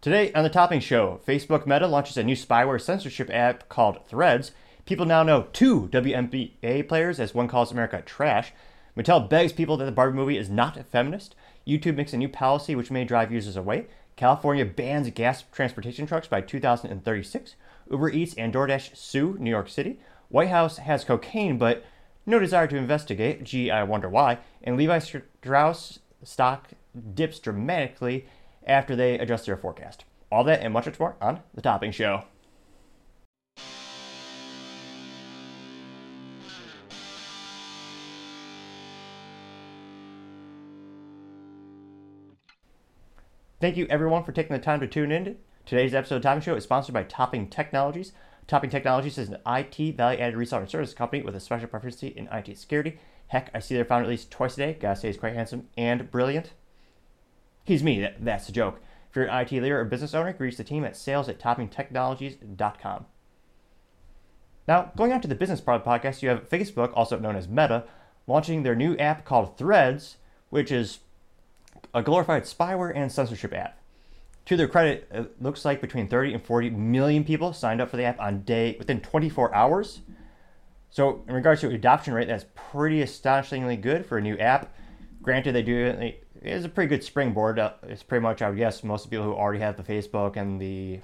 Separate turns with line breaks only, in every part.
Today on the Topping Show, Facebook Meta launches a new spyware censorship app called Threads. People now know two WNBA players as one calls America trash. Mattel begs people that the Barbie movie is not feminist. YouTube makes a new policy which may drive users away. California bans gas transportation trucks by 2036. Uber Eats and DoorDash sue New York City. White House has cocaine but no desire to investigate. Gee, I wonder why. And Levi Strauss stock dips dramatically after they adjust their forecast. All that and much, much more on The Topping Show. Thank you everyone for taking the time to tune in. Today's episode of Topping Show is sponsored by Topping Technologies. Topping Technologies is an IT value added reseller and service company with a special preference in IT security. Heck, I see their founder at least twice a day. Gotta say, he's quite handsome and brilliant. He's me, that, that's the joke. If you're an IT leader or business owner, reach the team at sales at toppingtechnologies.com. Now, going on to the business part of the podcast, you have Facebook, also known as Meta, launching their new app called Threads, which is a glorified spyware and censorship app. To their credit, it looks like between 30 and 40 million people signed up for the app on day within 24 hours. So, in regards to adoption rate, that's pretty astonishingly good for a new app. Granted, they do is a pretty good springboard. Uh, it's pretty much, I would guess, most people who already have the Facebook and the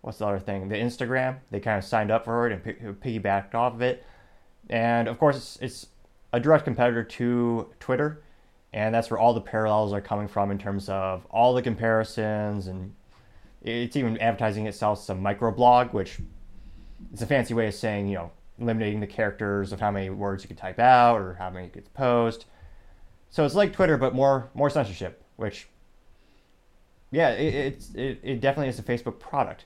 what's the other thing, the Instagram, they kind of signed up for it and piggybacked off of it. And of course, it's, it's a direct competitor to Twitter, and that's where all the parallels are coming from in terms of all the comparisons and it's even advertising itself as a microblog, which is a fancy way of saying, you know, limiting the characters of how many words you can type out or how many you could post. So it's like Twitter, but more more censorship. Which, yeah, it, it's it, it definitely is a Facebook product.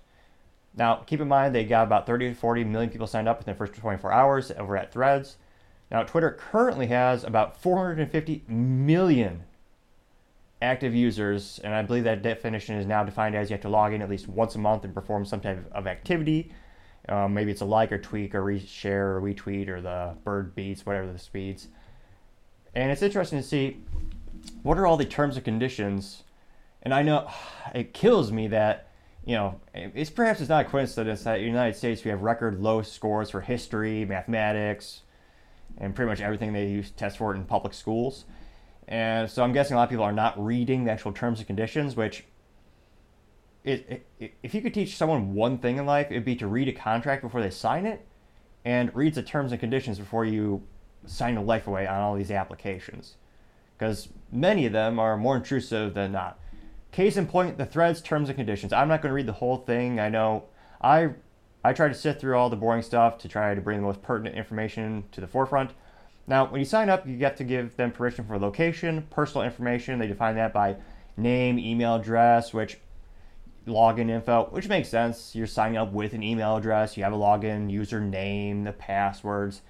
Now, keep in mind they got about 30 to 40 million people signed up within the first 24 hours over at Threads. Now, Twitter currently has about 450 million active users, and I believe that definition is now defined as you have to log in at least once a month and perform some type of activity. Um, maybe it's a like or tweak or reshare or retweet or the bird beats, whatever the speeds. And it's interesting to see what are all the terms and conditions. And I know it kills me that, you know, it's perhaps it's not a coincidence that in the United States we have record low scores for history, mathematics, and pretty much everything they use test for in public schools. And so I'm guessing a lot of people are not reading the actual terms and conditions, which it, it, if you could teach someone one thing in life, it'd be to read a contract before they sign it and read the terms and conditions before you sign a life away on all these applications because many of them are more intrusive than not. Case in point, the threads, terms, and conditions. I'm not going to read the whole thing. I know I I try to sift through all the boring stuff to try to bring the most pertinent information to the forefront. Now, when you sign up, you get to give them permission for location, personal information. They define that by name, email address, which login info, which makes sense. You're signing up with an email address, you have a login, username, the passwords.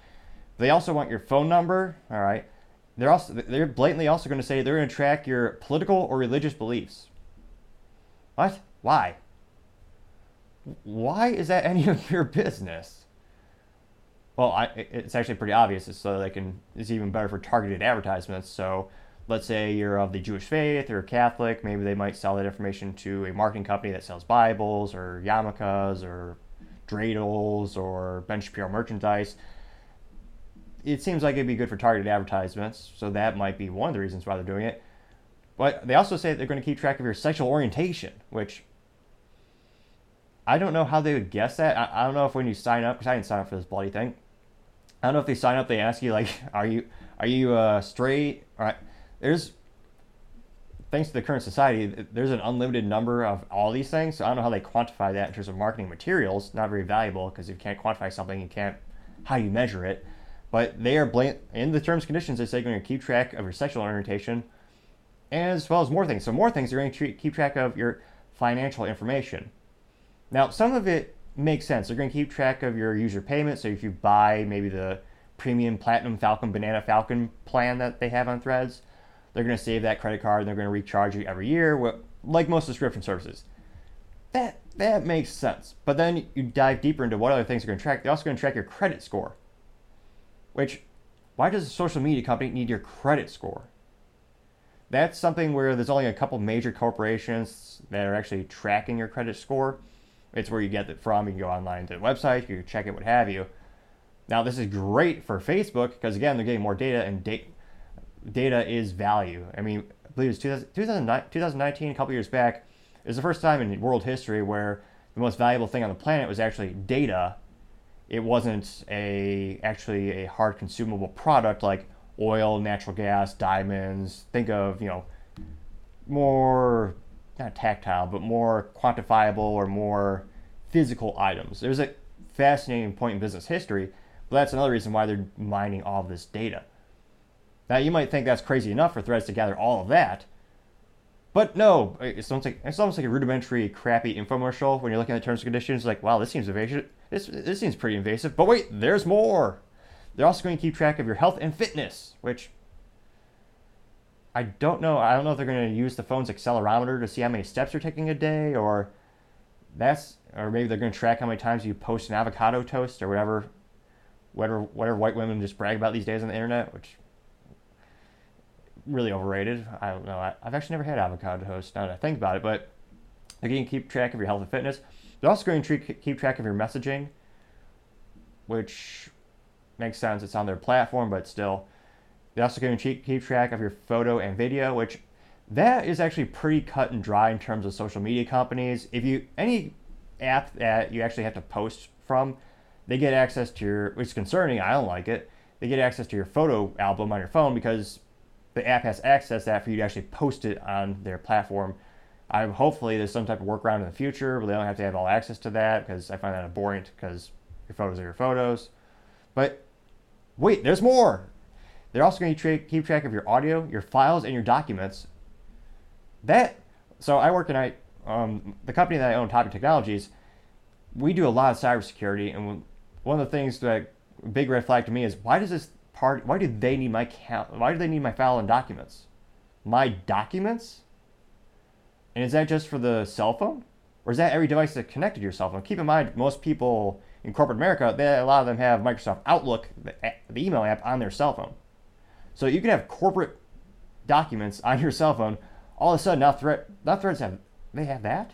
They also want your phone number. All right. They're also they're blatantly also going to say they're going to track your political or religious beliefs. What? Why? Why is that any of your business? Well, I, it's actually pretty obvious. It's so they can. It's even better for targeted advertisements. So, let's say you're of the Jewish faith or Catholic. Maybe they might sell that information to a marketing company that sells Bibles or yarmulkes or dreidels or Ben Shapiro merchandise it seems like it'd be good for targeted advertisements, so that might be one of the reasons why they're doing it. But they also say they're going to keep track of your sexual orientation, which I don't know how they would guess that. I, I don't know if when you sign up, because I didn't sign up for this bloody thing. I don't know if they sign up, they ask you like, "Are you are you uh, straight?" All right, there's thanks to the current society, there's an unlimited number of all these things. So I don't know how they quantify that in terms of marketing materials. Not very valuable because if you can't quantify something, you can't. How you measure it? But they are in the terms and conditions. They say they're going to keep track of your sexual orientation, as well as more things. So more things they're going to keep track of your financial information. Now, some of it makes sense. They're going to keep track of your user payment. So if you buy maybe the premium platinum Falcon Banana Falcon plan that they have on Threads, they're going to save that credit card and they're going to recharge you every year, like most subscription services. That that makes sense. But then you dive deeper into what other things they're going to track. They're also going to track your credit score. Which, why does a social media company need your credit score? that's something where there's only a couple major corporations that are actually tracking your credit score. It's where you get it from. You can go online to the website, you can check it, what have you. Now, this is great for Facebook because, again, they're getting more data, and da- data is value. I mean, I believe it was 2019, a couple years back, it was the first time in world history where the most valuable thing on the planet was actually data. It wasn't a actually a hard consumable product like oil, natural gas, diamonds. Think of, you know, more not tactile, but more quantifiable or more physical items. There's a fascinating point in business history, but that's another reason why they're mining all this data. Now, you might think that's crazy enough for threads to gather all of that, but no, it's almost like it's almost like a rudimentary, crappy infomercial when you're looking at the terms and conditions. Like, wow, this seems. This this seems pretty invasive. But wait, there's more. They're also going to keep track of your health and fitness, which I don't know. I don't know if they're going to use the phone's accelerometer to see how many steps you're taking a day, or that's, or maybe they're going to track how many times you post an avocado toast or whatever, whatever, whatever white women just brag about these days on the internet, which really overrated. I don't know. I, have actually never had avocado toast now that I think about it, but to keep track of your health and fitness. They're also going to keep track of your messaging, which makes sense. It's on their platform, but still they're also going to keep track of your photo and video, which that is actually pretty cut and dry in terms of social media companies. If you any app that you actually have to post from, they get access to your, which is concerning. I don't like it. They get access to your photo album on your phone because the app has access to that for you to actually post it on their platform. I hopefully there's some type of workaround in the future where they don't have to have all access to that because I find that abhorrent because your photos are your photos. But wait, there's more. They're also going to tra- keep track of your audio, your files, and your documents. That so I work in I um, the company that I own, Topping Technologies. We do a lot of cybersecurity, and one of the things that big red flag to me is why does this part? Why do they need my count? Why do they need my file and documents? My documents? And is that just for the cell phone, or is that every device that's connected to your cell phone? Keep in mind, most people in corporate America, they, a lot of them have Microsoft Outlook, the, the email app, on their cell phone. So you can have corporate documents on your cell phone. All of a sudden, now threat, now threads have they have that.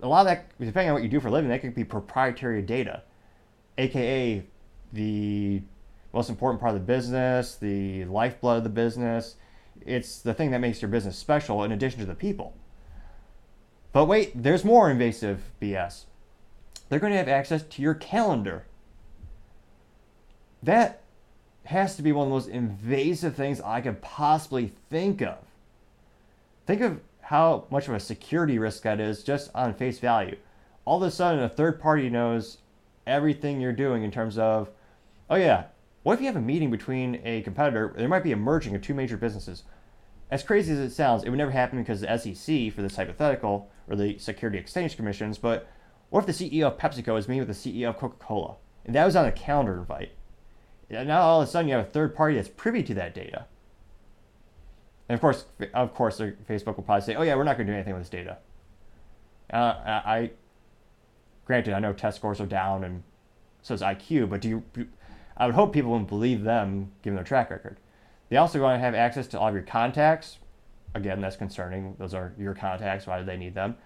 A lot of that, depending on what you do for a living, that could be proprietary data, aka the most important part of the business, the lifeblood of the business. It's the thing that makes your business special in addition to the people. But wait, there's more invasive BS. They're going to have access to your calendar. That has to be one of the most invasive things I could possibly think of. Think of how much of a security risk that is just on face value. All of a sudden, a third party knows everything you're doing in terms of, oh yeah, what if you have a meeting between a competitor? There might be a merging of two major businesses. As crazy as it sounds, it would never happen because the SEC for this hypothetical or the Security Exchange Commissions. But what if the CEO of PepsiCo is meeting with the CEO of Coca-Cola, and that was on a calendar invite? now all of a sudden you have a third party that's privy to that data. And of course, of course, Facebook will probably say, "Oh yeah, we're not going to do anything with this data." Uh, I, granted, I know test scores are down and so is IQ, but do you? I would hope people wouldn't believe them given their track record. They also want to have access to all of your contacts. Again, that's concerning. Those are your contacts. Why do they need them?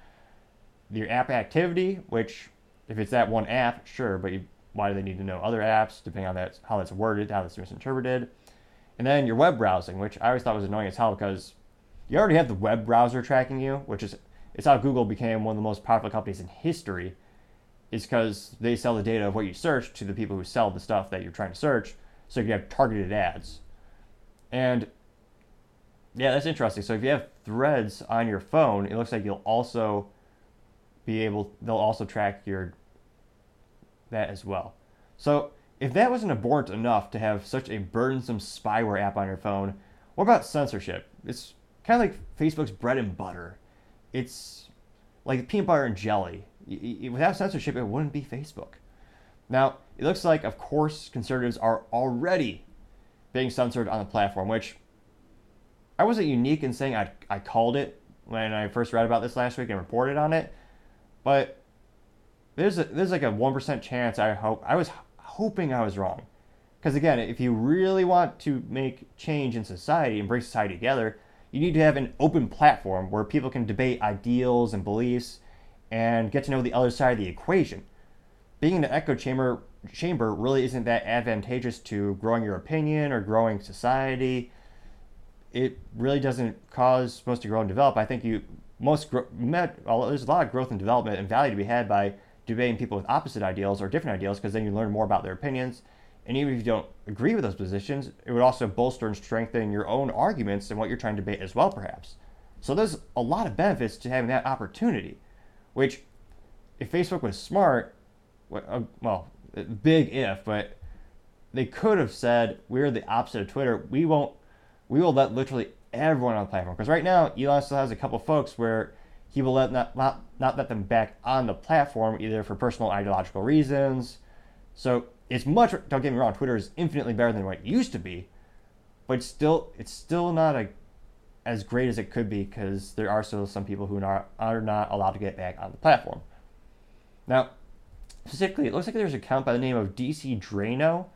Your app activity, which if it's that one app, sure, but you why do they need to know other apps, depending on that, how that's worded, how that's misinterpreted. And then your web browsing, which I always thought was annoying as hell because you already have the web browser tracking you, which is it's how Google became one of the most powerful companies in history. Is because they sell the data of what you search to the people who sell the stuff that you're trying to search, so you can have targeted ads. And yeah, that's interesting. So if you have threads on your phone, it looks like you'll also be able they'll also track your that as well. So if that wasn't abhorrent enough to have such a burdensome spyware app on your phone, what about censorship? It's kind of like Facebook's bread and butter. It's like peanut butter and jelly. Without censorship, it wouldn't be Facebook. Now, it looks like, of course, conservatives are already being censored on the platform, which I wasn't unique in saying I, I called it when I first read about this last week and reported on it. But there's a, there's like a one percent chance. I hope I was hoping I was wrong, because again, if you really want to make change in society and bring society together, you need to have an open platform where people can debate ideals and beliefs and get to know the other side of the equation. Being in an echo chamber chamber really isn't that advantageous to growing your opinion or growing society. It really doesn't cause most to grow and develop. I think you most gro- met, well, there's a lot of growth and development and value to be had by debating people with opposite ideals or different ideals because then you learn more about their opinions. And even if you don't agree with those positions, it would also bolster and strengthen your own arguments and what you're trying to debate as well, perhaps. So there's a lot of benefits to having that opportunity, which, if Facebook was smart, uh, well, big if, but they could have said we're the opposite of Twitter. We won't. We will let literally everyone on the platform because right now Elon still has a couple folks where he will let not, not not let them back on the platform either for personal ideological reasons. So it's much. Don't get me wrong. Twitter is infinitely better than what it used to be, but still it's still not a as great as it could be because there are still some people who are, are not allowed to get back on the platform. Now, specifically, it looks like there's an account by the name of DC Draino,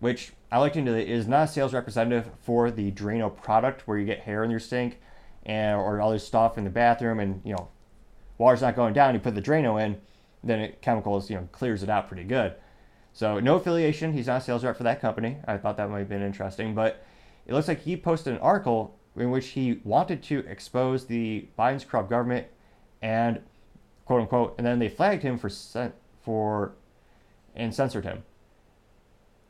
which I looked into it, is not a sales representative for the Drano product where you get hair in your sink and or other stuff in the bathroom and you know water's not going down, you put the Drano in, then it chemicals, you know, clears it out pretty good. So no affiliation, he's not a sales rep for that company. I thought that might have been interesting, but it looks like he posted an article in which he wanted to expose the Biden's corrupt government and quote unquote, and then they flagged him for for and censored him.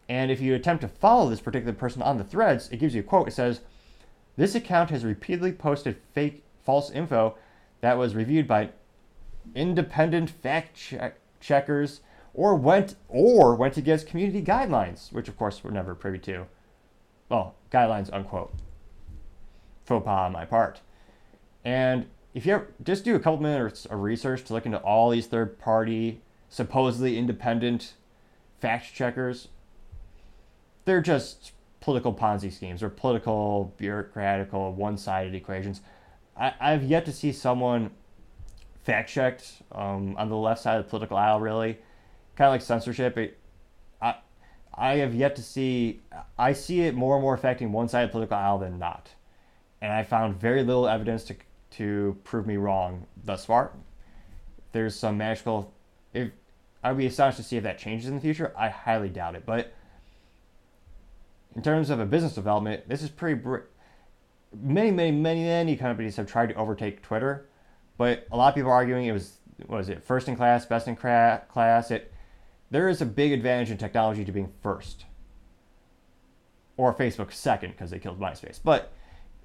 And if you attempt to follow this particular person on the threads, it gives you a quote. It says, This account has repeatedly posted fake, false info that was reviewed by independent fact check- checkers or went or went against community guidelines, which of course we're never privy to. Well, guidelines unquote. Faux pas on my part. And if you ever, just do a couple minutes of research to look into all these third party supposedly independent fact checkers, they're just political Ponzi schemes or political, bureaucratical, one sided equations. I, I've yet to see someone fact checked um, on the left side of the political aisle, really. Kind of like censorship. It, I, I have yet to see, I see it more and more affecting one side of the political aisle than not. And I found very little evidence to, to prove me wrong thus far. There's some magical if I'd be astonished to see if that changes in the future. I highly doubt it. But in terms of a business development, this is pretty. Br- many, many, many, many companies have tried to overtake Twitter, but a lot of people are arguing it was was it first in class, best in cra- class. It there is a big advantage in technology to being first, or Facebook second because they killed MySpace. But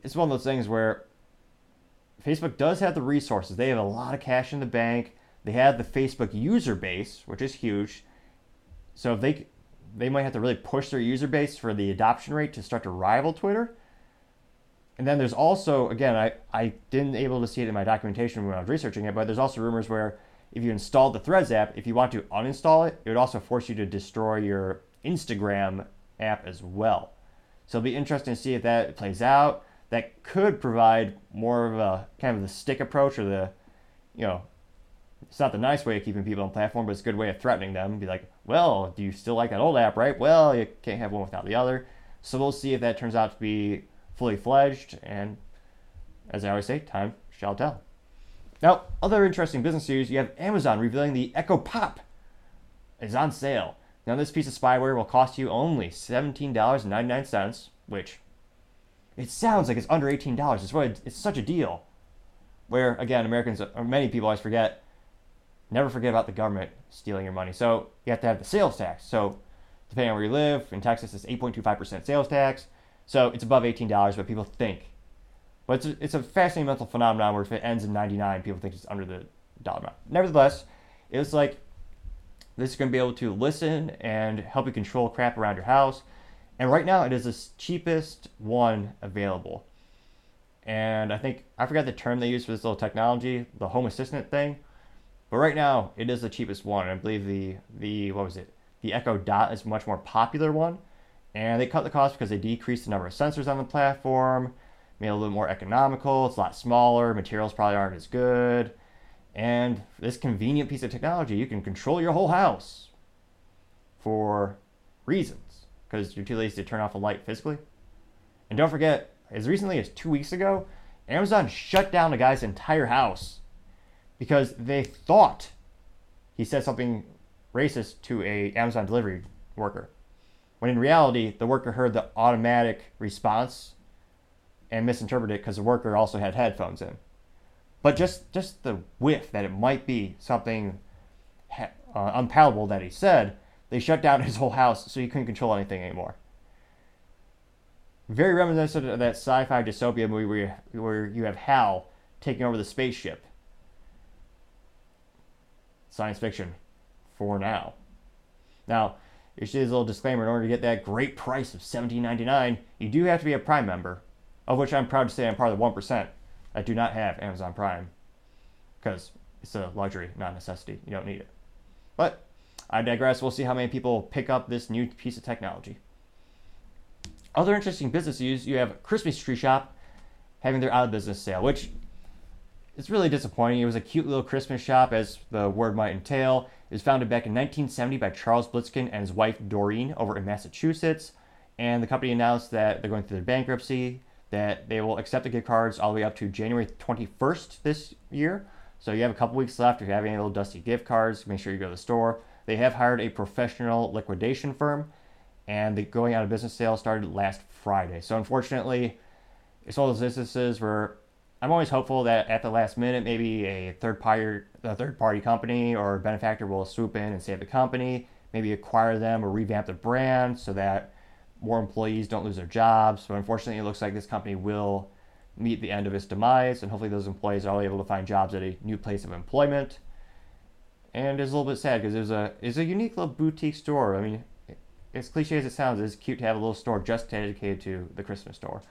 it's one of those things where Facebook does have the resources. They have a lot of cash in the bank. They have the Facebook user base, which is huge. So if they they might have to really push their user base for the adoption rate to start to rival Twitter. And then there's also, again, I, I didn't able to see it in my documentation when I was researching it, but there's also rumors where if you install the Threads app, if you want to uninstall it, it would also force you to destroy your Instagram app as well. So it'll be interesting to see if that plays out. That could provide more of a kind of the stick approach or the, you know, it's not the nice way of keeping people on platform, but it's a good way of threatening them. Be like, well, do you still like that old app, right? Well, you can't have one without the other. So we'll see if that turns out to be fully fledged. And as I always say, time shall tell. Now, other interesting business news, you have Amazon revealing the Echo Pop is on sale. Now, this piece of spyware will cost you only $17.99, which it sounds like it's under $18. It's, it's such a deal. Where, again, Americans, or many people always forget, never forget about the government stealing your money. So you have to have the sales tax. So depending on where you live, in Texas it's 8.25% sales tax. So it's above $18, but people think. But it's a, it's a fascinating mental phenomenon where if it ends in 99, people think it's under the dollar amount. Nevertheless, it was like this is going to be able to listen and help you control crap around your house. And right now, it is the cheapest one available. And I think I forgot the term they use for this little technology, the home assistant thing. But right now, it is the cheapest one. I believe the the what was it? The Echo Dot is a much more popular one, and they cut the cost because they decreased the number of sensors on the platform, made it a little more economical. It's a lot smaller. Materials probably aren't as good, and this convenient piece of technology, you can control your whole house for reasons because you're too lazy to turn off a light physically. And don't forget, as recently as two weeks ago, Amazon shut down a guy's entire house because they thought he said something racist to a Amazon delivery worker. When in reality, the worker heard the automatic response and misinterpreted it because the worker also had headphones in. But just just the whiff that it might be something uh, unpalatable that he said, they shut down his whole house so he couldn't control anything anymore. Very reminiscent of that sci-fi dystopia movie where you, where you have Hal taking over the spaceship. Science fiction, for now. Now, here's just a little disclaimer: in order to get that great price of $17.99, you do have to be a Prime member, of which I'm proud to say I'm part of the one percent. I do not have Amazon Prime because it's a luxury, not a necessity. You don't need it. But I digress. We'll see how many people pick up this new piece of technology. Other interesting business news you have Christmas Tree Shop having their out of business sale, which is really disappointing. It was a cute little Christmas shop, as the word might entail. It was founded back in 1970 by Charles Bilezikian and his wife Doreen over in Massachusetts. And the company announced that they're going through their bankruptcy that they will accept the gift cards all the way up to January 21st this year. So you have a couple weeks left. If you have any little dusty gift cards, make sure you go to the store. They have hired a professional liquidation firm, and the going out of business sale started last Friday. So unfortunately, it's one of those instances where I'm always hopeful that at the last minute, maybe a third party, a third party company or benefactor will swoop in and save the company, maybe acquire them or revamp the brand so that more employees don't lose their jobs. But unfortunately, it looks like this company will meet the end of its demise, and hopefully, those employees are able to find jobs at a new place of employment. And it's a little bit sad because it's a it's a unique little boutique store. I mean, as cliche as it sounds, it's cute to have a little store just dedicated to the Christmas store.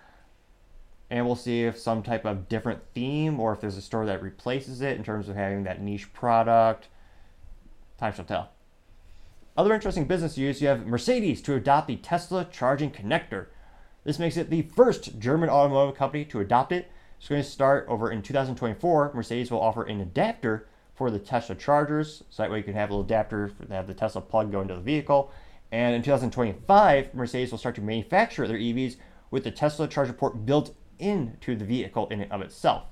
And we'll see if some type of different theme or if there's a store that replaces it in terms of having that niche product. Time shall tell. Other interesting business news you have Mercedes to adopt the Tesla charging connector. This makes it the first German automotive company to adopt it. It's going to start over in 2024. Mercedes will offer an adapter for the Tesla chargers, so that way you can have a little adapter to have the Tesla plug go into the vehicle. And in 2025, Mercedes will start to manufacture their EVs with the Tesla charger port built into the vehicle in and of itself.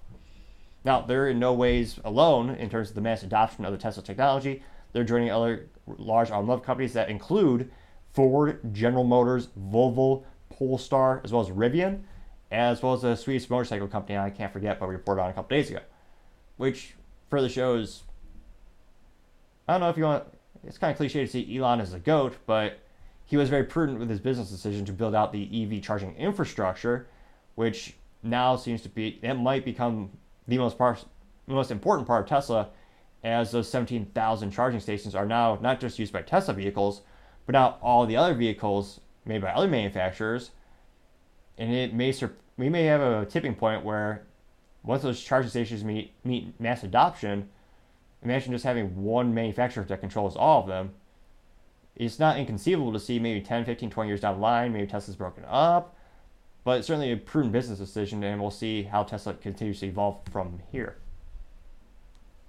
Now, they're in no ways alone in terms of the mass adoption of the Tesla technology. They're joining other large automotive companies that include Ford, General Motors, Volvo, Polestar, as well as Rivian, as well as a Swedish motorcycle company I can't forget, but we reported on a couple days ago, which further shows. I don't know if you want. It's kind of cliche to see Elon as a goat, but he was very prudent with his business decision to build out the EV charging infrastructure, which now seems to be it might become the most most important part of Tesla as those 17,000 charging stations are now not just used by Tesla vehicles, but now all the other vehicles made by other manufacturers. And it may we may have a tipping point where once those charging stations meet meet mass adoption, imagine just having one manufacturer that controls all of them. It's not inconceivable to see maybe 10, 15, 20 years down the line, maybe Tesla's broken up, but it's certainly a prudent business decision, and we'll see how Tesla continues to evolve from here.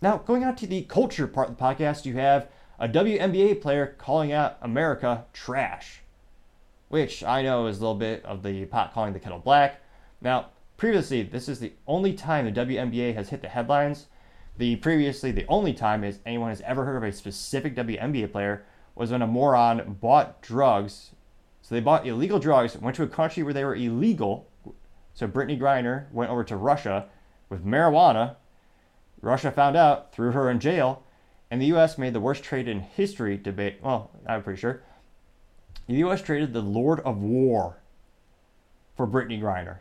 Now, going on to the culture part of the podcast, you have a WNBA player calling out America trash, which I know is a little bit of the pot calling the kettle black. Now, previously, this is the only time the WNBA has hit the headlines. The previously, the only time is anyone has ever heard of a specific WNBA player was when a moron bought drugs. So they bought illegal drugs, went to a country where they were illegal. So Brittney Griner went over to Russia with marijuana, Russia found out, threw her in jail, and the U.S. made the worst trade in history debate. Well, I'm pretty sure. The U.S. traded the Lord of War for Brittney Griner.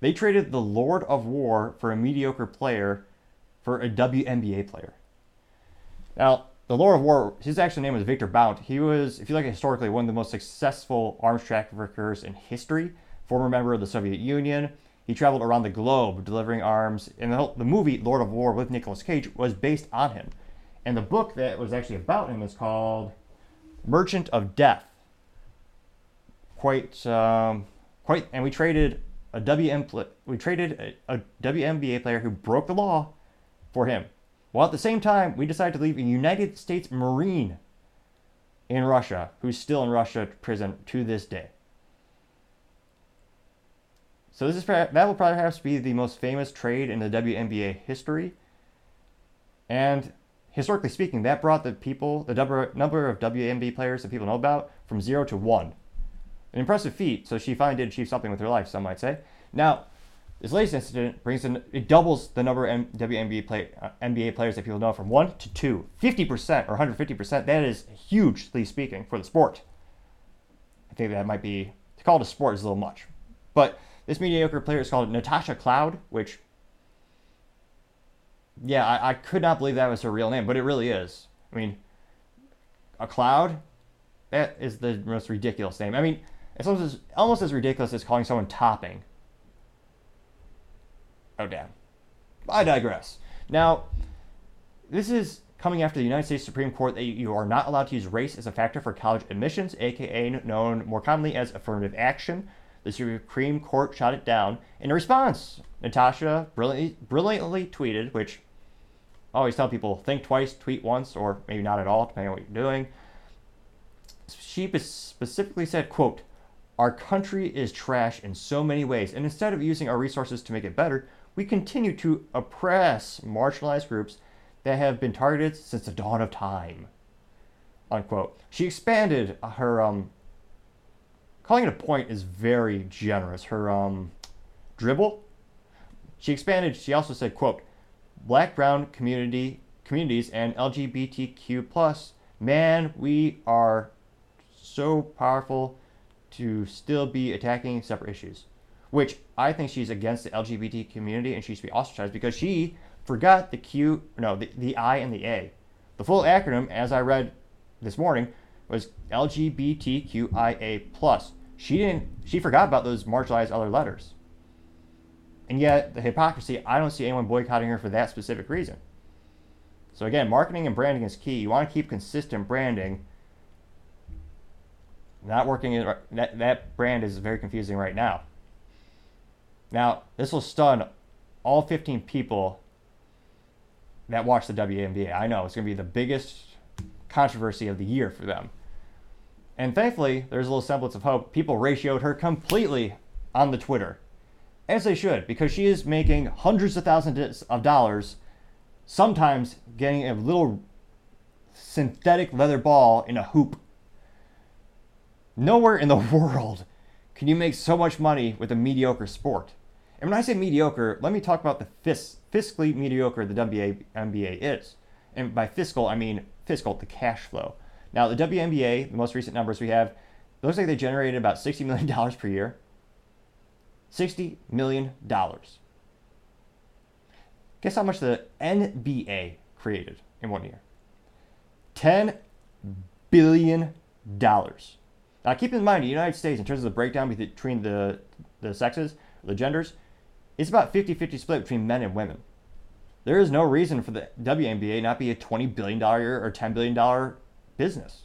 They traded the Lord of War for a mediocre player for a WNBA player. Now, the Lord of War, his actual name was Victor Bout. He was, if you like historically, one of the most successful arms traffickers in history, former member of the Soviet Union. He traveled around the globe delivering arms. And the, the movie Lord of War with Nicolas Cage was based on him. And the book that was actually about him is called Merchant of Death. Quite, um, quite, and we traded a WM, we traded a, a WNBA player who broke the law for him. While at the same time, we decided to leave a United States Marine in Russia, who's still in Russia prison to this day. So this is that will perhaps be the most famous trade in the WNBA history. And historically speaking, that brought the people, the number, number of WNBA players that people know about, from zero to one. An impressive feat. So she finally did achieve something with her life, some might say. Now, this latest incident brings in it doubles the number of WNBA play, uh, NBA players that people know from one to two, 50% or 150%. That is hugely speaking for the sport. I think that might be to call it a sport is a little much, but this mediocre player is called Natasha Cloud, which yeah, I, I could not believe that was her real name, but it really is. I mean, a cloud, that is the most ridiculous name. I mean, it's almost as, almost as ridiculous as calling someone topping. Oh, damn. I digress. Now, this is coming after the United States Supreme Court that you are not allowed to use race as a factor for college admissions, aka known more commonly as affirmative action. The Supreme Court shot it down. In response, Natasha brilliantly, tweeted, which I always tell people think twice, tweet once, or maybe not at all, depending on what you're doing. She specifically said, quote, our country is trash in so many ways, and instead of using our resources to make it better, we continue to oppress marginalized groups that have been targeted since the dawn of time. Unquote. She expanded her um calling it a point is very generous. Her um dribble. She expanded, she also said, quote, black brown community communities and LGBTQ plus, man, we are so powerful to still be attacking separate issues which I think she's against the LGBT community and she should be ostracized because she forgot the Q, no, the, the I and the A. The full acronym, as I read this morning, was LGBTQIA plus. She didn't. She forgot about those marginalized other letters. And yet, the hypocrisy. I don't see anyone boycotting her for that specific reason. So again, marketing and branding is key. You want to keep consistent branding. Not working. That that brand is very confusing right now. Now, this will stun all 15 people that watch the WNBA. I know it's going to be the biggest controversy of the year for them. And thankfully, there's a little semblance of hope. People ratioed her completely on the Twitter, as they should, because she is making hundreds of thousands of dollars, sometimes getting a little synthetic leather ball in a hoop. Nowhere in the world can you make so much money with a mediocre sport. And when I say mediocre, let me talk about the fis- fiscally mediocre the WNBA NBA is. And by fiscal, I mean fiscal, the cash flow. Now, the WNBA, the most recent numbers we have, looks like they generated about $60 million per year. $60 million. Guess how much the NBA created in one year? $10 billion. Now, keep in mind, the United States, in terms of the breakdown between the, the sexes, the genders, it's about 50 50 split between men and women. There is no reason for the WNBA not be a $20 billion or $10 billion business.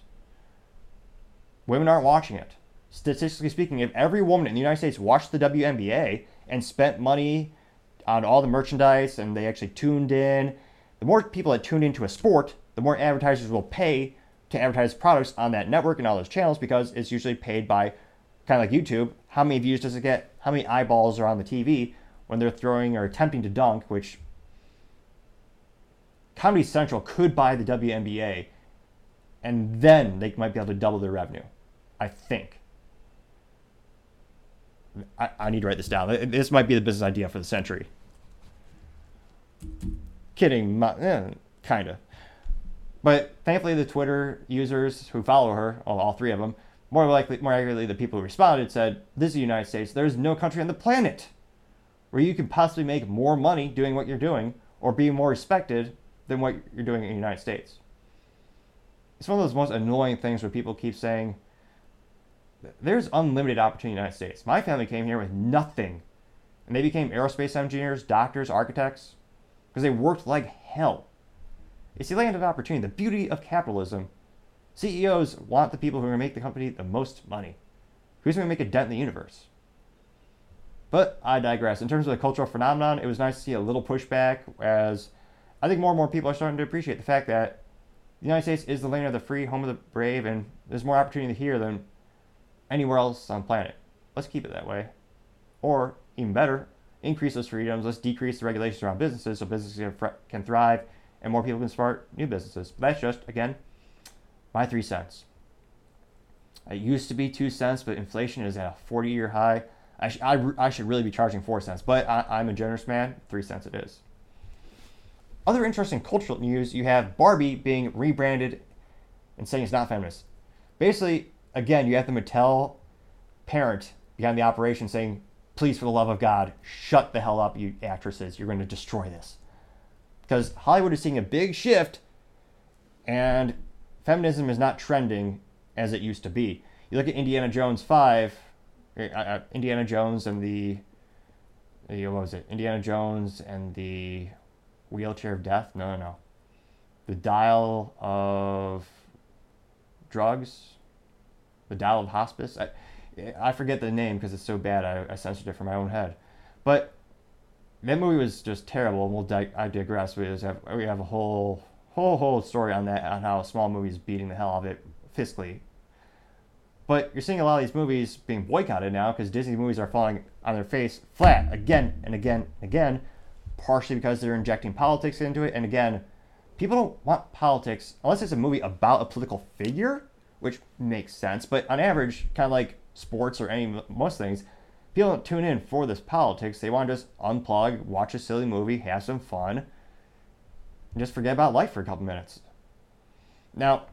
Women aren't watching it. Statistically speaking, if every woman in the United States watched the WNBA and spent money on all the merchandise and they actually tuned in, the more people that tune into a sport, the more advertisers will pay to advertise products on that network and all those channels because it's usually paid by kind of like YouTube. How many views does it get? How many eyeballs are on the TV? when they're throwing or attempting to dunk, which Comedy Central could buy the WNBA, and then they might be able to double their revenue. I think. I, I need to write this down. This might be the business idea for the century. Kidding, eh, kind of. But thankfully, the Twitter users who follow her, all, all three of them, more likely, more accurately, the people who responded said, "This is the United States. There is no country on the planet where you can possibly make more money doing what you're doing or be more respected than what you're doing in the United States. It's one of those most annoying things where people keep saying, there's unlimited opportunity in the United States. My family came here with nothing, and they became aerospace engineers, doctors, architects, because they worked like hell. It's the land of opportunity, the beauty of capitalism. CEOs want the people who are going to make the company the most money. Who's going to make a dent in the universe? But I digress. In terms of the cultural phenomenon, it was nice to see a little pushback as I think more and more people are starting to appreciate the fact that the United States is the land of the free, home of the brave, and there's more opportunity here than anywhere else on planet. Let's keep it that way. Or even better, increase those freedoms. Let's decrease the regulations around businesses so businesses can, can thrive and more people can start new businesses. But that's just, again, my three cents. It used to be two cents, but inflation is at a 40 year high. I, sh- I, I, should really be charging four cents, but I, I'm a generous man. Three cents it is. Other interesting cultural news you have Barbie being rebranded and saying it's not feminist. Basically, again, you have the Mattel parent behind the operation saying, please, for the love of God, shut the hell up, you actresses. You're going to destroy this. Because Hollywood is seeing a big shift, and feminism is not trending as it used to be. You look at Indiana Jones 5, uh, uh, Indiana Jones and the, the, what was it? Indiana Jones and the wheelchair of death? No, no, no. The dial of drugs? The dial of hospice? I, I forget the name because it's so bad I, I censored it from my own head. But that movie was just terrible. And we'll di- I digress. We have we have a whole whole whole story on that on how a small movie is beating the hell out of it fiscally but you're seeing a lot of these movies being boycotted now because Disney movies are falling on their face flat again and again and again, partially because they're injecting politics into it. And again, people don't want politics unless it's a movie about a political figure, which makes sense. But on average, kind of like sports or any most things, people don't tune in for this politics. They want to just unplug, watch a silly movie, have some fun, and just forget about life for a couple minutes. Now,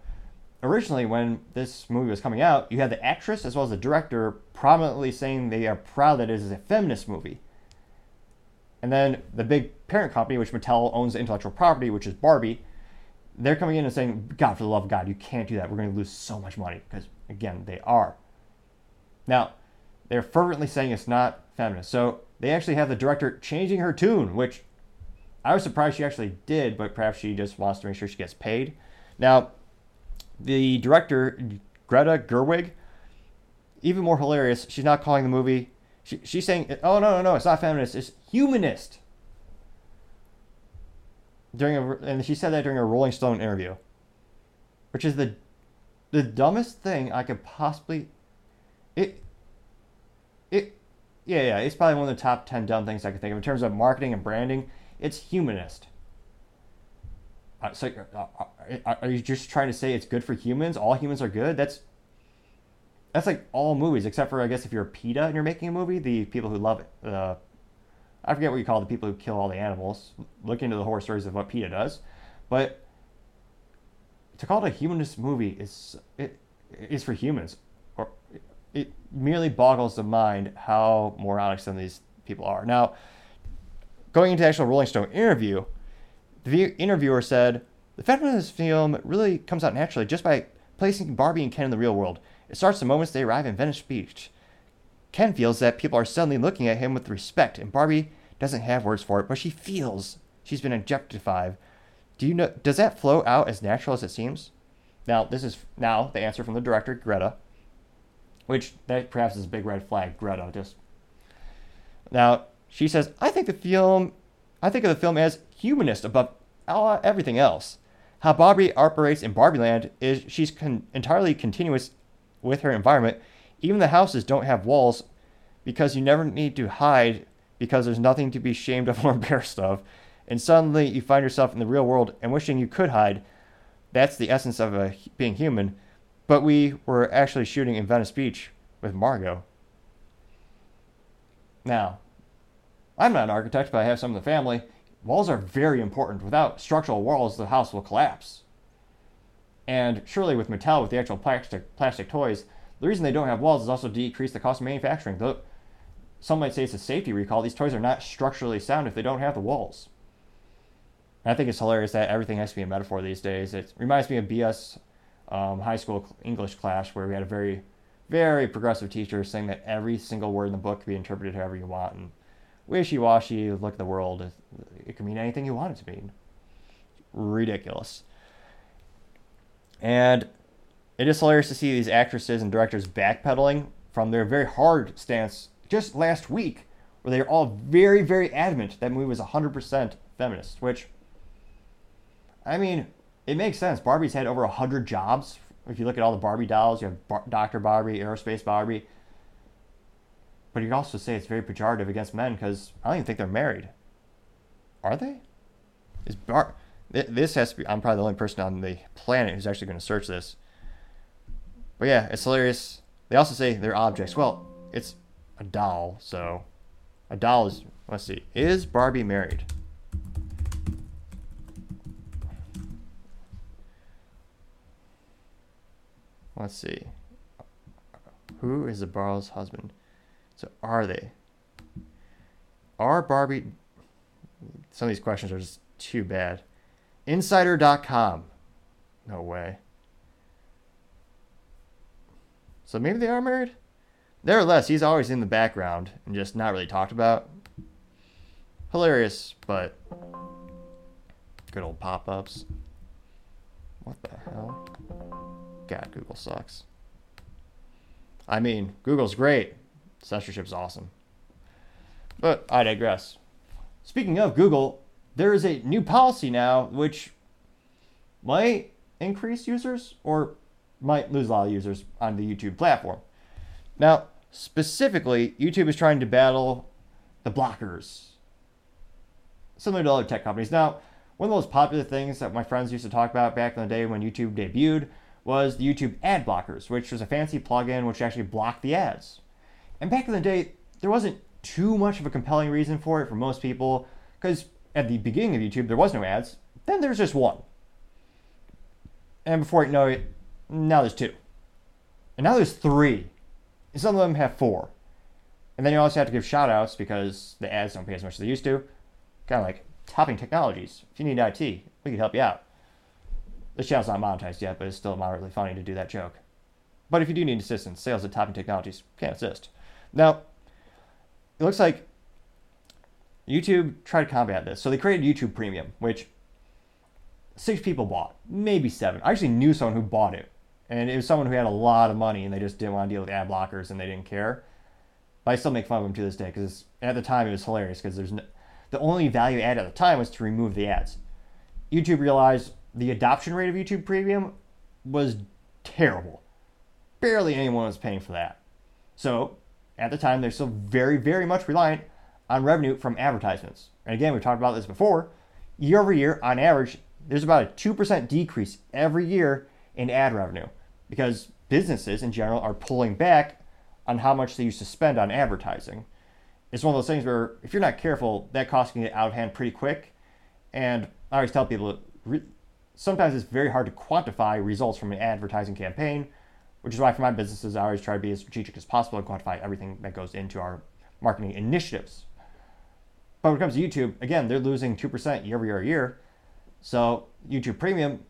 originally when this movie was coming out, you had the actress as well as the director prominently saying they are proud that it is a feminist movie. And then the big parent company, which Mattel owns the intellectual property, which is Barbie, they're coming in and saying, God, for the love of God, you can't do that. We're going to lose so much money. Because, again, they are. Now, they're fervently saying it's not feminist. So they actually have the director changing her tune, which I was surprised she actually did, but perhaps she just wants to make sure she gets paid. Now, the director, Greta Gerwig, even more hilarious, she's not calling the movie, she, she's saying, oh, no, no, no, it's not feminist, it's humanist. During a, and she said that during a Rolling Stone interview, which is the the dumbest thing I could possibly. It. Yeah, yeah, it's probably one of the top ten dumb things I can think of in terms of marketing and branding. It's humanist. Uh, so, uh, uh, are you just trying to say it's good for humans? All humans are good? That's that's like all movies, except for I guess if you're a PETA and you're making a movie, the people who love it. Uh, I forget what you call the people who kill all the animals. Look into the horror stories of what PETA does, but to call it a humanist movie is it is for humans, it merely boggles the mind how moronic some of these people are. Now, going into the actual Rolling Stone interview the interviewer said, The feminist film really comes out naturally just by placing Barbie and Ken in the real world. It starts the moment they arrive in Venice Beach. Ken feels that people are suddenly looking at him with respect, and Barbie doesn't have words for it, but she feels she's been objectified. Do you know? Does that flow out as natural as it seems? Now, this is now the answer from the director Greta, which that perhaps is a big red flag. Greta, just now she says, I think the film, I think of the film as humanist above everything else. How Barbie operates in Barbie Land is she's con- entirely continuous with her environment. Even the houses don't have walls because you never need to hide because there's nothing to be ashamed of or embarrassed of. And suddenly you find yourself in the real world and wishing you could hide. That's the essence of a, being human. But we were actually shooting in Venice Beach with Margot. Now, I'm not an architect, but I have some in the family. Walls are very important. Without structural walls, the house will collapse. And surely with Mattel, with the actual plastic, plastic toys, the reason they don't have walls is also to decrease the cost of manufacturing. Though some might say it's a safety recall, these toys are not structurally sound if they don't have the walls. And I think it's hilarious that everything has to be a metaphor these days. It reminds me of BS um, high school English class where we had a very, very progressive teacher saying that every single word in the book could be interpreted however you want. And wishy-washy look at the world. It can mean anything you want it to mean. Ridiculous. And it is hilarious to see these actresses and directors backpedaling from their very hard stance just last week, where they are all very, very adamant that movie was 100% feminist, which, I mean, it makes sense. Barbie's had over 100 jobs. If you look at all the Barbie dolls, you have Bar- Dr. Barbie, Aerospace Barbie. But you could also say it's very pejorative against men because I don't even think they're married. Are they? Is Bar? This has to be. I'm probably the only person on the planet who's actually going to search this. But yeah, it's hilarious. They also say they're objects. Well, it's a doll, so a doll is. Let's see. Is Barbie married? Let's see. Who is the doll's husband? So are they? Are Barbie? Some of these questions are just too bad. Insider.com. No way. So maybe they are married? Nevertheless, he's always in the background and just not really talked about. Hilarious, but good old pop ups. What the hell? God, Google sucks. I mean, Google's great. Censorship's awesome. But I digress. Speaking of Google, there is a new policy now which might increase users or might lose a lot of users on the YouTube platform. Now, specifically, YouTube is trying to battle the blockers, similar to other tech companies. Now, one of the most popular things that my friends used to talk about back in the day when YouTube debuted was the YouTube ad blockers, which was a fancy plugin which actually blocked the ads. And back in the day, there wasn't too much of a compelling reason for it for most people, because at the beginning of YouTube, there was no ads. Then there's just one. And before you know it, now there's two. And now there's three. And some of them have four. And then you also have to give shout outs because the ads don't pay as much as they used to. Kind of like topping technologies. If you need IT, we can help you out. The channel's not monetized yet, but it's still moderately funny to do that joke. But if you do need assistance, sales at Topping Technologies can assist. Now, it looks like YouTube tried to combat this. So they created YouTube Premium, which six people bought, maybe seven. I actually knew someone who bought it. And it was someone who had a lot of money and they just didn't want to deal with ad blockers and they didn't care. But I still make fun of them to this day because at the time it was hilarious because there's no, the only value add at the time was to remove the ads. YouTube realized the adoption rate of YouTube Premium was terrible. Barely anyone was paying for that. So at the time, they're still very, very much reliant on revenue from advertisements. And again, we've talked about this before. Year over year, on average, there's about a 2% decrease every year in ad revenue because businesses in general are pulling back on how much they used to spend on advertising. It's one of those things where if you're not careful, that cost can get out of hand pretty quick. And I always tell people sometimes it's very hard to quantify results from an advertising campaign, which is why for my businesses, I always try to be as strategic as possible and quantify everything that goes into our marketing initiatives. But when it comes to YouTube, again, they're losing 2% year over year, year. So YouTube Premium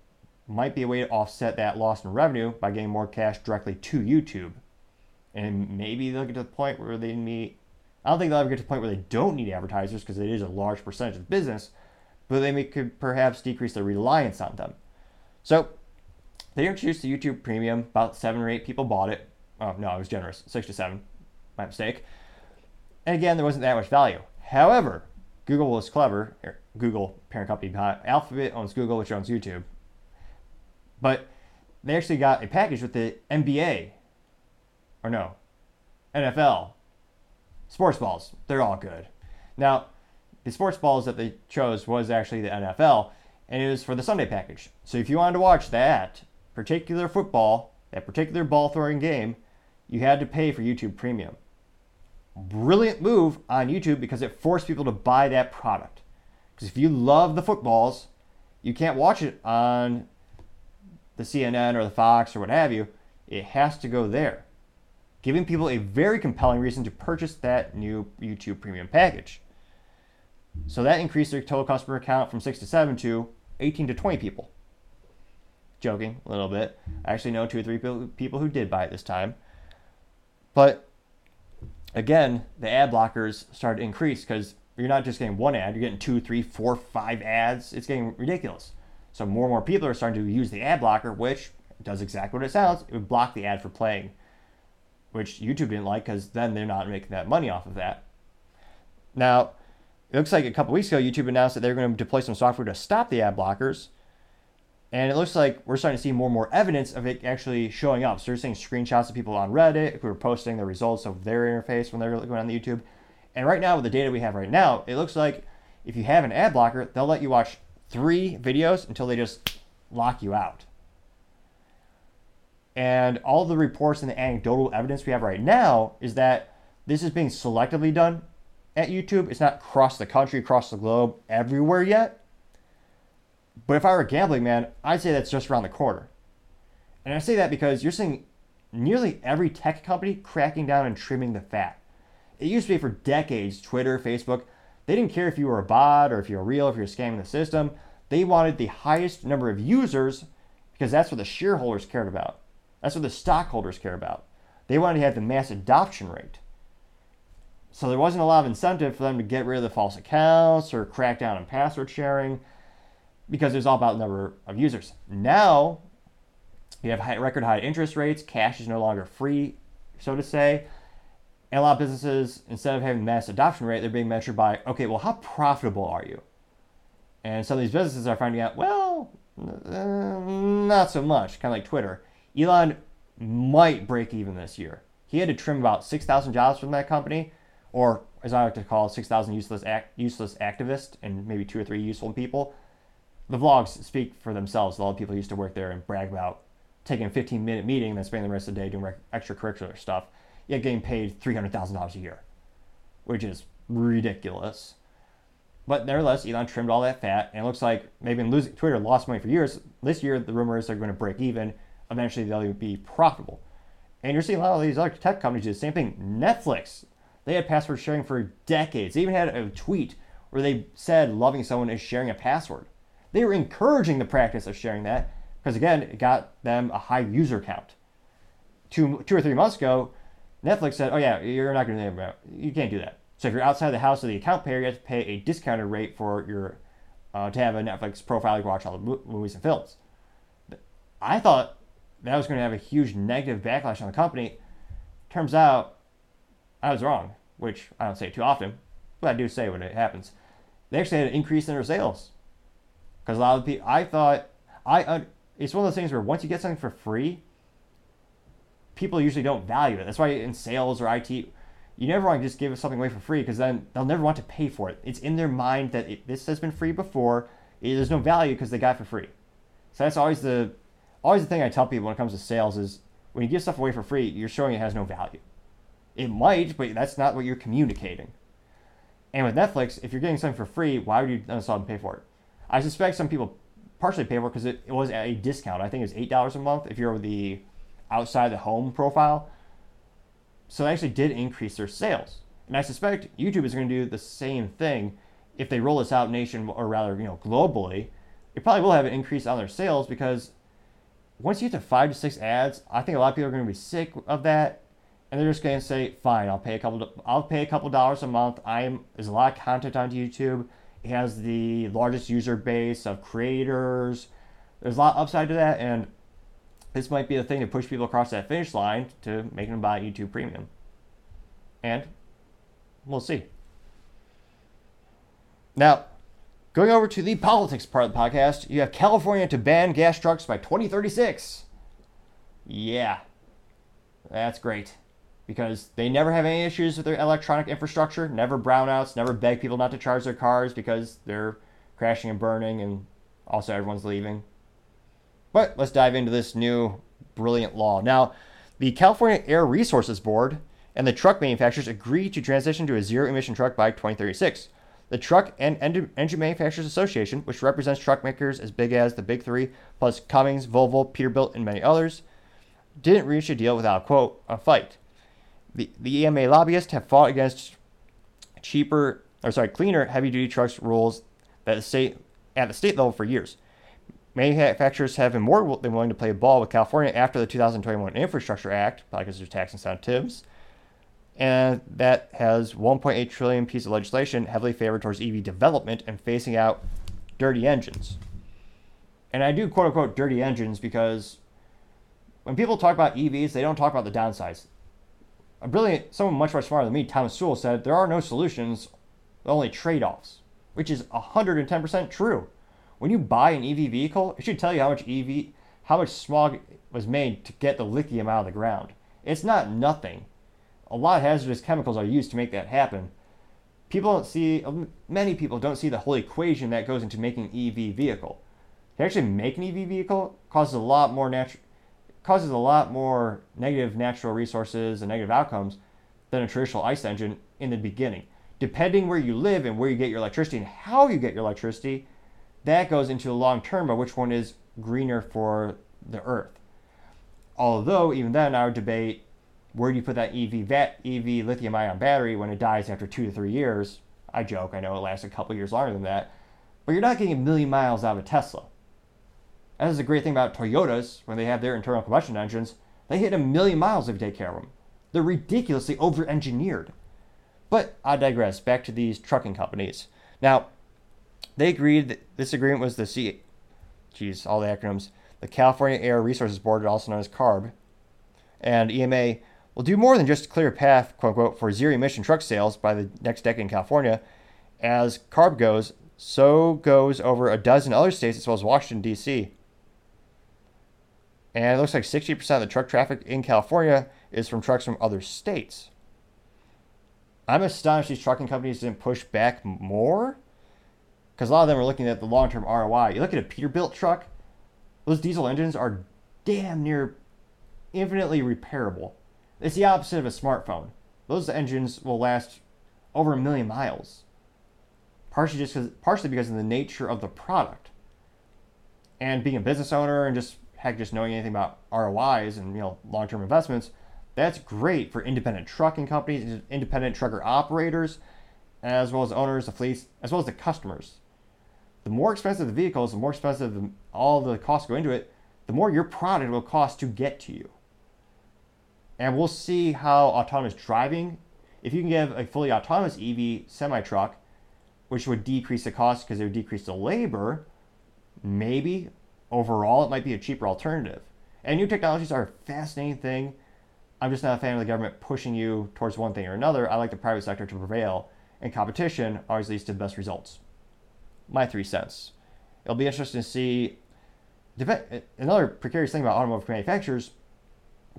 might be a way to offset that loss in revenue by getting more cash directly to YouTube. And maybe they'll get to the point where they need, I don't think they'll ever get to the point where they don't need advertisers because it is a large percentage of business, but they could perhaps decrease their reliance on them. So they introduced the YouTube Premium. About seven or eight people bought it. Oh, no, I was generous. Six to seven. My mistake. And again, there wasn't that much value. However, Google was clever. Er, Google, parent company Alphabet owns Google, which owns YouTube. But they actually got a package with the NBA, or no, NFL, sports balls. They're all good. Now, the sports balls that they chose was actually the NFL, and it was for the Sunday package. So if you wanted to watch that particular football, that particular ball throwing game, you had to pay for YouTube Premium brilliant move on YouTube because it forced people to buy that product. Because if you love the footballs, you can't watch it on the CNN or the Fox or what have you. It has to go there, giving people a very compelling reason to purchase that new YouTube Premium package. So that increased their total customer count from 6 to 7 to 18 to 20 people. Joking a little bit. I actually know two or three people who did buy it this time. But again, the ad blockers started to increase because you're not just getting one ad, you're getting two, three, four, five ads. It's getting ridiculous. So more and more people are starting to use the ad blocker, which does exactly what it sounds. It would block the ad for playing, which YouTube didn't like because then they're not making that money off of that. Now, it looks like a couple weeks ago, YouTube announced that they're going to deploy some software to stop the ad blockers. And it looks like we're starting to see more and more evidence of it actually showing up. So you're seeing screenshots of people on Reddit who are posting the results of their interface when they're going on the YouTube. And right now, with the data we have right now, it looks like if you have an ad blocker, they'll let you watch three videos until they just lock you out. And all the reports and the anecdotal evidence we have right now is that this is being selectively done at YouTube. It's not across the country, across the globe, everywhere yet. But if I were a gambling man, I'd say that's just around the corner. And I say that because you're seeing nearly every tech company cracking down and trimming the fat. It used to be for decades, Twitter, Facebook, they didn't care if you were a bot or if you were real, if you were scamming the system. They wanted the highest number of users because that's what the shareholders cared about. That's what the stockholders care about. They wanted to have the mass adoption rate. So there wasn't a lot of incentive for them to get rid of the false accounts or crack down on password sharing because it was all about the number of users. Now you have high, record high interest rates, cash is no longer free, so to say. And a lot of businesses, instead of having mass adoption rate, they're being measured by, okay, well, how profitable are you? And some of these businesses are finding out, well, uh, not so much, kind of like Twitter. Elon might break even this year. He had to trim about 6,000 jobs from that company, or as I like to call 6,000 useless, act, useless activists and maybe two or three useful people. The vlogs speak for themselves. A lot of people used to work there and brag about taking a 15 minute meeting and then spending the rest of the day doing extracurricular stuff yet getting paid $300,000 a year, which is ridiculous. But nevertheless, Elon trimmed all that fat, and it looks like they've been losing. Twitter lost money for years. This year, the rumor is they're going to break even. Eventually, they'll be profitable. And you're seeing a lot of these other tech companies do the same thing. Netflix, they had password sharing for decades. They even had a tweet where they said loving someone is sharing a password. They were encouraging the practice of sharing that because, again, it got them a high user count. Two, two or three months ago, Netflix said, "Oh yeah, you're not going to you can't do that." So if you're outside the house of the account payer, you have to pay a discounted rate for your uh, to have a Netflix profile to watch all the movies and films. I thought that was going to have a huge negative backlash on the company. Turns out I was wrong, which I don't say too often, but I do say when it happens. They actually had an increase in their sales because a lot of people. I thought I. It's one of those things where once you get something for free, people usually don't value it. That's why in sales or IT, you never want to just give something away for free because then they'll never want to pay for it. It's in their mind that it, this has been free before. It, there's no value because they got it for free. So that's always the always the thing I tell people when it comes to sales is when you give stuff away for free, you're showing it has no value. It might, but that's not what you're communicating. And with Netflix, if you're getting something for free, why would you install and pay for it? I suspect some people partially pay for it because it, it was at a discount. I think it's eight dollars a month if you're the outside the home profile. So they actually did increase their sales. And I suspect YouTube is going to do the same thing if they roll this out nation or rather, you know, globally. It probably will have an increase on their sales because once you get to five to six ads, I think a lot of people are going to be sick of that, and they're just going to say, "Fine, I'll pay a couple. I'll pay a couple dollars a month. I'm there's a lot of content on YouTube. It has the largest user base of creators. There's a lot of upside to that, and this might be the thing to push people across that finish line to make them buy YouTube Premium. And we'll see. Now, going over to the politics part of the podcast, you have California to ban gas trucks by 2036. Yeah, that's great. Because they never have any issues with their electronic infrastructure, never brownouts, never beg people not to charge their cars because they're crashing and burning and also everyone's leaving. But let's dive into this new brilliant law. Now, the California Air Resources Board and the truck manufacturers agreed to transition to a zero emission truck by 2036. The Truck and Engine Manufacturers Association, which represents truck makers as big as the Big Three, plus Cummins, Volvo, Peterbilt, and many others, didn't reach a deal without, quote, a fight. The, the EMA lobbyists have fought against cheaper, or sorry, cleaner heavy duty trucks rules that the state, at the state level for years. Manufacturers have been more than willing to play ball with California after the 2021 Infrastructure Act, probably because there's tax incentives, and that has 1.8 trillion piece of legislation heavily favored towards EV development and phasing out dirty engines. And I do quote unquote dirty engines because when people talk about EVs, they don't talk about the downsides. Uh, a brilliant, someone much more smarter than me, Thomas Sowell, said there are no solutions, only trade offs, which is 110% true when you buy an EV vehicle, it should tell you how much EV, how much smog was made to get the lithium out of the ground. It's not nothing. A lot of hazardous chemicals are used to make that happen. People don't see, um, many people don't see the whole equation that goes into making an EV vehicle. To actually make an EV vehicle causes a lot more natural, causes a lot more negative natural resources and negative outcomes than a traditional ICE engine in the beginning. Depending where you live and where you get your electricity and how you get your electricity, that goes into the long term of which one is greener for the earth. Although, even then, I would debate where do you put that EV, vat, EV lithium ion battery when it dies after two to three years? I joke, I know it lasts a couple years longer than that, but you're not getting a million miles out of a Tesla. That is the great thing about Toyotas when they have their internal combustion engines. They hit a million miles if you take care of them. They're ridiculously over engineered. But I digress. Back to these trucking companies. Now, they agreed that this agreement was the C, geez, all the acronyms, the California Air Resources Board, also known as CARB, and EMA will do more than just clear a path, quote unquote, for zero emission truck sales by the next decade in California. As CARB goes, so goes over a dozen other states as well as Washington, D.C. And it looks like 60% of the truck traffic in California is from trucks from other states. I'm astonished these trucking companies didn't push back more because a lot of them are looking at the long term ROI. You look at a Peterbilt truck, those diesel engines are damn near infinitely repairable. It's the opposite of a smartphone. Those engines will last over a million miles. Partially just partially because of the nature of the product. And being a business owner and just heck, just knowing anything about ROIs and you know long-term investments, that's great for independent trucking companies, independent trucker operators, as well as owners of fleets, as well as the customers. The more expensive the vehicles, the more expensive all the costs go into it, the more your product will cost to get to you. And we'll see how autonomous driving, if you can give a fully autonomous EV semi truck, which would decrease the cost because it would decrease the labor, maybe overall it might be a cheaper alternative. And new technologies are a fascinating thing. I'm just not a fan of the government pushing you towards one thing or another. I like the private sector to prevail, and competition always leads to the best results. My three cents. It'll be interesting to see. Another precarious thing about automotive manufacturers,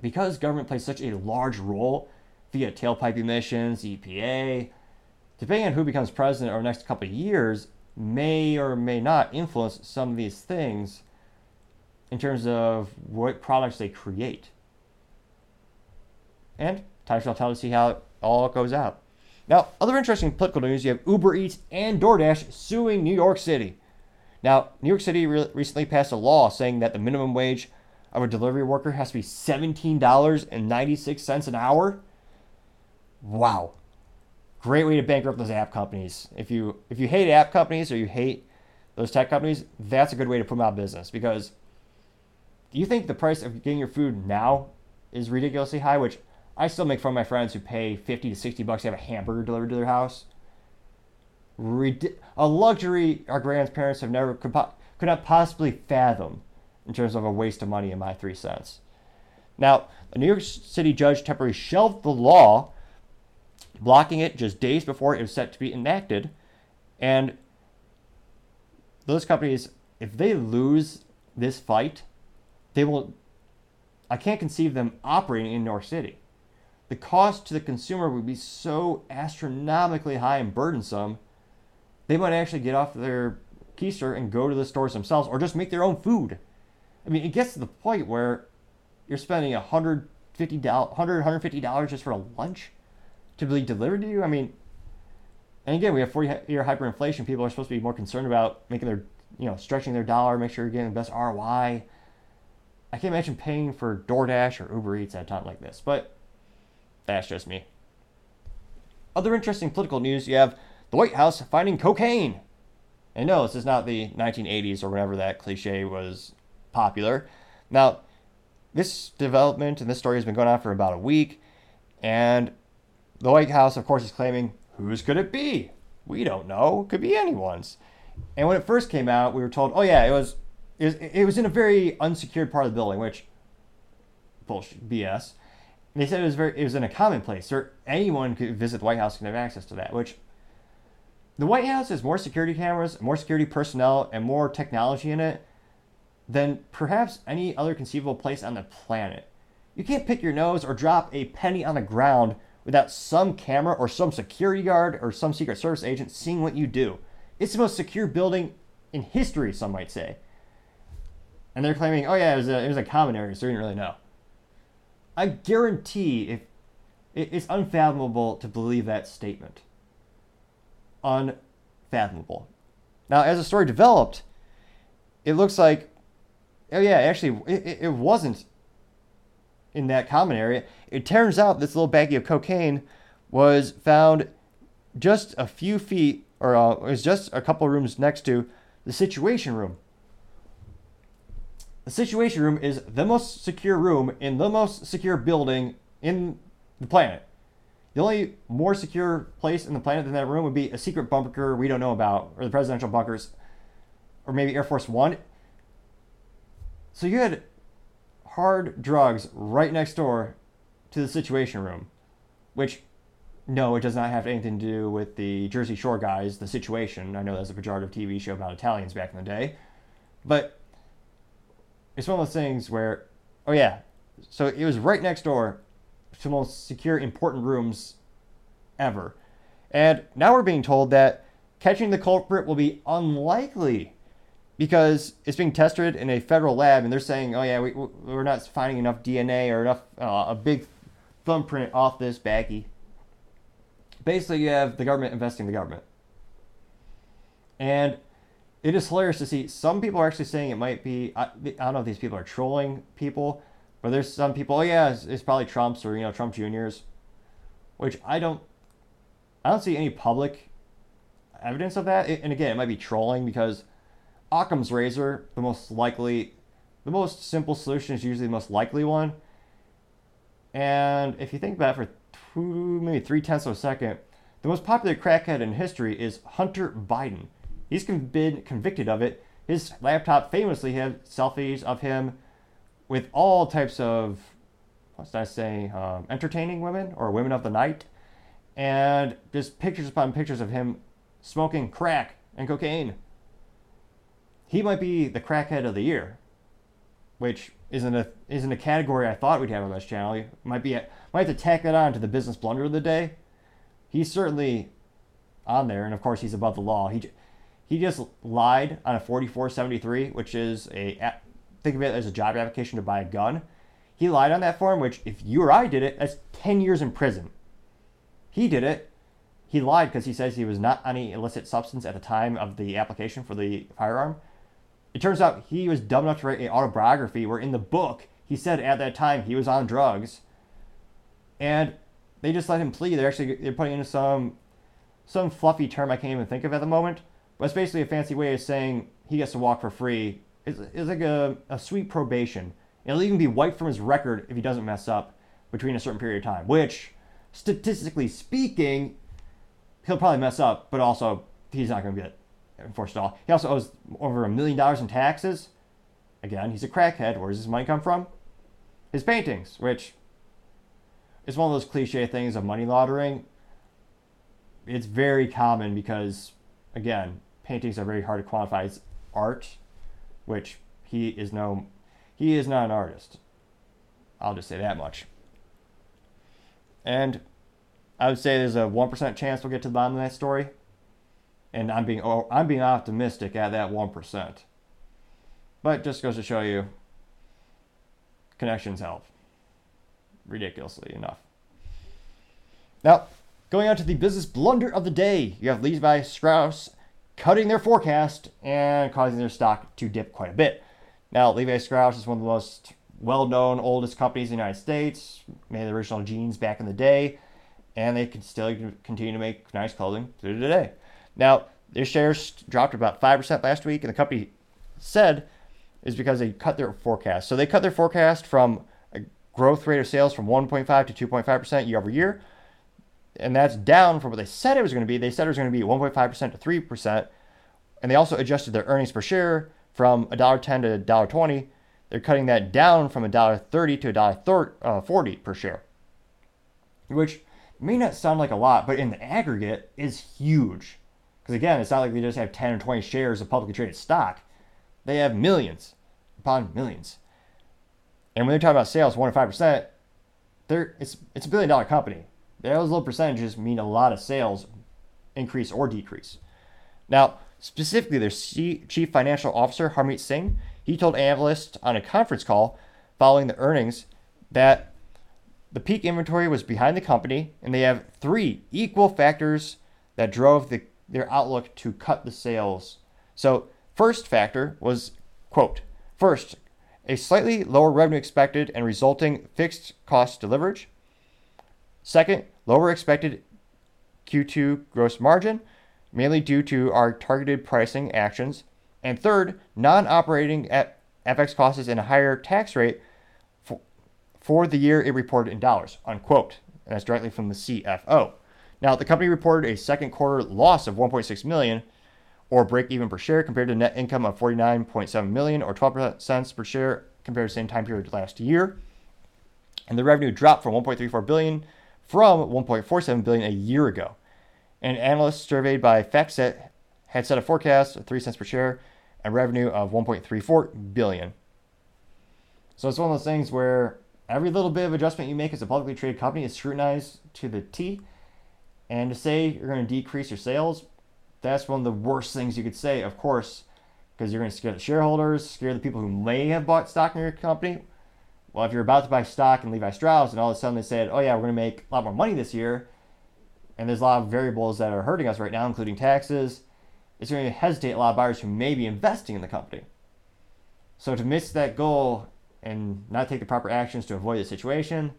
because government plays such a large role via tailpipe emissions, EPA, depending on who becomes president over the next couple of years, may or may not influence some of these things in terms of what products they create. And time shall tell to see how it all goes out. Now, other interesting political news you have Uber Eats and DoorDash suing New York City. Now, New York City re- recently passed a law saying that the minimum wage of a delivery worker has to be $17.96 an hour. Wow. Great way to bankrupt those app companies. If you if you hate app companies or you hate those tech companies, that's a good way to put them out of business because do you think the price of getting your food now is ridiculously high? Which I still make fun of my friends who pay 50 to 60 bucks to have a hamburger delivered to their house. a luxury our grandparents have never could, could not possibly fathom in terms of a waste of money in my three cents. Now, a New York City judge temporarily shelved the law, blocking it just days before it was set to be enacted. And those companies, if they lose this fight, they will I can't conceive them operating in New York City. The cost to the consumer would be so astronomically high and burdensome, they might actually get off their keister and go to the stores themselves or just make their own food. I mean, it gets to the point where you're spending $150, $100, $150 just for a lunch to be delivered to you. I mean, and again, we have 40 year hyperinflation. People are supposed to be more concerned about making their, you know, stretching their dollar, make sure you're getting the best ROI. I can't imagine paying for DoorDash or Uber Eats at a time like this, but that's just me. Other interesting political news you have the White House finding cocaine. And no, this is not the 1980s or whenever that cliche was popular. Now, this development and this story has been going on for about a week, and the White House, of course, is claiming whose could it be? We don't know. Could be anyone's. And when it first came out, we were told, oh, yeah, it was it was, it was in a very unsecured part of the building, which bullshit BS. They said it was very it was in a common place, or anyone could visit the White House and have access to that. Which the White House has more security cameras, more security personnel, and more technology in it than perhaps any other conceivable place on the planet. You can't pick your nose or drop a penny on the ground without some camera or some security guard or some Secret Service agent seeing what you do. It's the most secure building in history, some might say. And they're claiming, oh yeah, it was a, it was a common area, so we didn't really know. I guarantee if it's unfathomable to believe that statement. Unfathomable. Now, as the story developed, it looks like, oh yeah, actually, it, it wasn't in that common area. It turns out this little baggie of cocaine was found just a few feet, or uh, it was just a couple rooms next to the Situation Room. The Situation Room is the most secure room in the most secure building in the planet. The only more secure place in the planet than that room would be a secret bunker we don't know about, or the presidential bunkers, or maybe Air Force One. So you had hard drugs right next door to the Situation Room, which, no, it does not have anything to do with the Jersey Shore guys, the Situation. I know that's a pejorative TV show about Italians back in the day, but it's one of those things where, oh yeah, so it was right next door to the most secure, important rooms ever. And now we're being told that catching the culprit will be unlikely because it's being tested in a federal lab and they're saying, oh, yeah, we, we're not finding enough DNA or enough, uh, a big thumbprint off this baggie. Basically, you have the government investing the government. And it is hilarious to see some people are actually saying it might be, I, I don't know if these people are trolling people, but there's some people, oh, yeah, it's, it's probably Trump's or, you know, Trump Jr.'s, which I don't, I don't see any public evidence of that. And again, it might be trolling because Occam's razor, the most likely, the most simple solution is usually the most likely one. And if you think about it for two, maybe three tenths of a second, the most popular crackhead in history is Hunter Biden. He's been convicted of it. His laptop famously had selfies of him with all types of, what's I say, um, entertaining women or women of the night, and just pictures upon pictures of him smoking crack and cocaine he might be the crackhead of the year, which isn't a isn't a category I thought we'd have on this channel. He might be a, might have to tack that on to the business blunder of the day. He's certainly on there, and of course he's above the law. He he just lied on a 4473, which is a think of it as a job application to buy a gun. He lied on that form, which if you or I did it, that's 10 years in prison. He did it. He lied because he says he was not on any illicit substance at the time of the application for the firearm. It turns out he was dumb enough to write an autobiography where in the book he said at that time he was on drugs. And they just let him plead. They're actually they're putting in some some fluffy term I can't even think of at the moment. It's basically a fancy way of saying he gets to walk for free. It's, it's like a, a sweet probation. It'll even be wiped from his record if he doesn't mess up between a certain period of time, which, statistically speaking, he'll probably mess up, but also he's not going to get enforced at all. He also owes over a million dollars in taxes. Again, he's a crackhead. Where does his money come from? His paintings, which is one of those cliche things of money laundering. It's very common because, again, paintings are very hard to quantify as art, which he is no, he is not an artist. I'll just say that much. And I would say there's a 1% chance we'll get to the bottom of that story and I'm being oh, I'm being optimistic at that one percent. But just goes to show you, connections help. Ridiculously enough. Now, going on to the business blunder of the day, you have Levi Strauss cutting their forecast and causing their stock to dip quite a bit. Now, Levi Strauss is one of the most well-known, oldest companies in the United States. Made the original jeans back in the day, and they can still continue to make nice clothing through today. Now, their shares dropped about 5% last week, and the company said is because they cut their forecast. So they cut their forecast from a growth rate of sales from 1.5 to 2.5% year over year. And that's down from what they said it was going to be. They said it was going to be 1.5% to 3%. And they also adjusted their earnings per share from $1.10 to $1.20. They're cutting that down from $1.30 to $1.40 uh, per share, which may not sound like a lot, but in the aggregate is huge Because again, it's not like they just have 10 or 20 shares of publicly traded stock. They have millions upon millions. And when they're talking about sales, 1 to 5%, they're, it's, it's a billion dollar company. Those low percentages mean a lot of sales increase or decrease. Now, specifically, their chief financial officer, Harmit Singh, he told analysts on a conference call following the earnings that the peak inventory was behind the company, and they have three equal factors that drove the, their outlook to cut the sales. So, first factor was, quote, first, a slightly lower revenue expected and resulting fixed cost deleverage. Second, lower expected Q2 gross margin, mainly due to our targeted pricing actions. And third, non operating FX costs and a higher tax rate for, for the year it reported in dollars, unquote. And that's directly from the CFO. Now, the company reported a second quarter loss of 1.6 million or break even per share compared to net income of 49.7 million or 12 cents per share compared to the same time period last year. And the revenue dropped from 1.34 billion from 1.47 billion a year ago. And analysts surveyed by FactSet had set a forecast of 3 cents per share and revenue of 1.34 billion. So it's one of those things where every little bit of adjustment you make as a publicly traded company is scrutinized to the T. And to say you're going to decrease your sales, that's one of the worst things you could say, of course, because you're going to scare the shareholders, scare the people who may have bought stock in your company. Well, if you're about to buy stock in Levi Strauss and all of a sudden they said, oh, yeah, we're going to make a lot more money this year, and there's a lot of variables that are hurting us right now, including taxes, it's going to hesitate a lot of buyers who may be investing in the company. So to miss that goal and not take the proper actions to avoid the situation,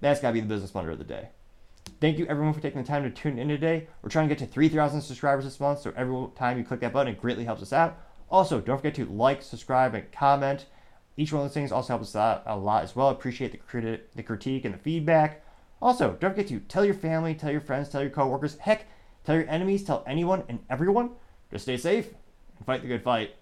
that's got to be the business blunder of the day. Thank you everyone for taking the time to tune in today. We're trying to get to 3,000 subscribers this month, so every time you click that button, it greatly helps us out. Also, don't forget to like, subscribe, and comment. Each one of those things also helps us out a lot as well. Appreciate the, criti- the critique and the feedback. Also, don't forget to tell your family, tell your friends, tell your coworkers, heck, tell your enemies, tell anyone and everyone. Just stay safe and fight the good fight.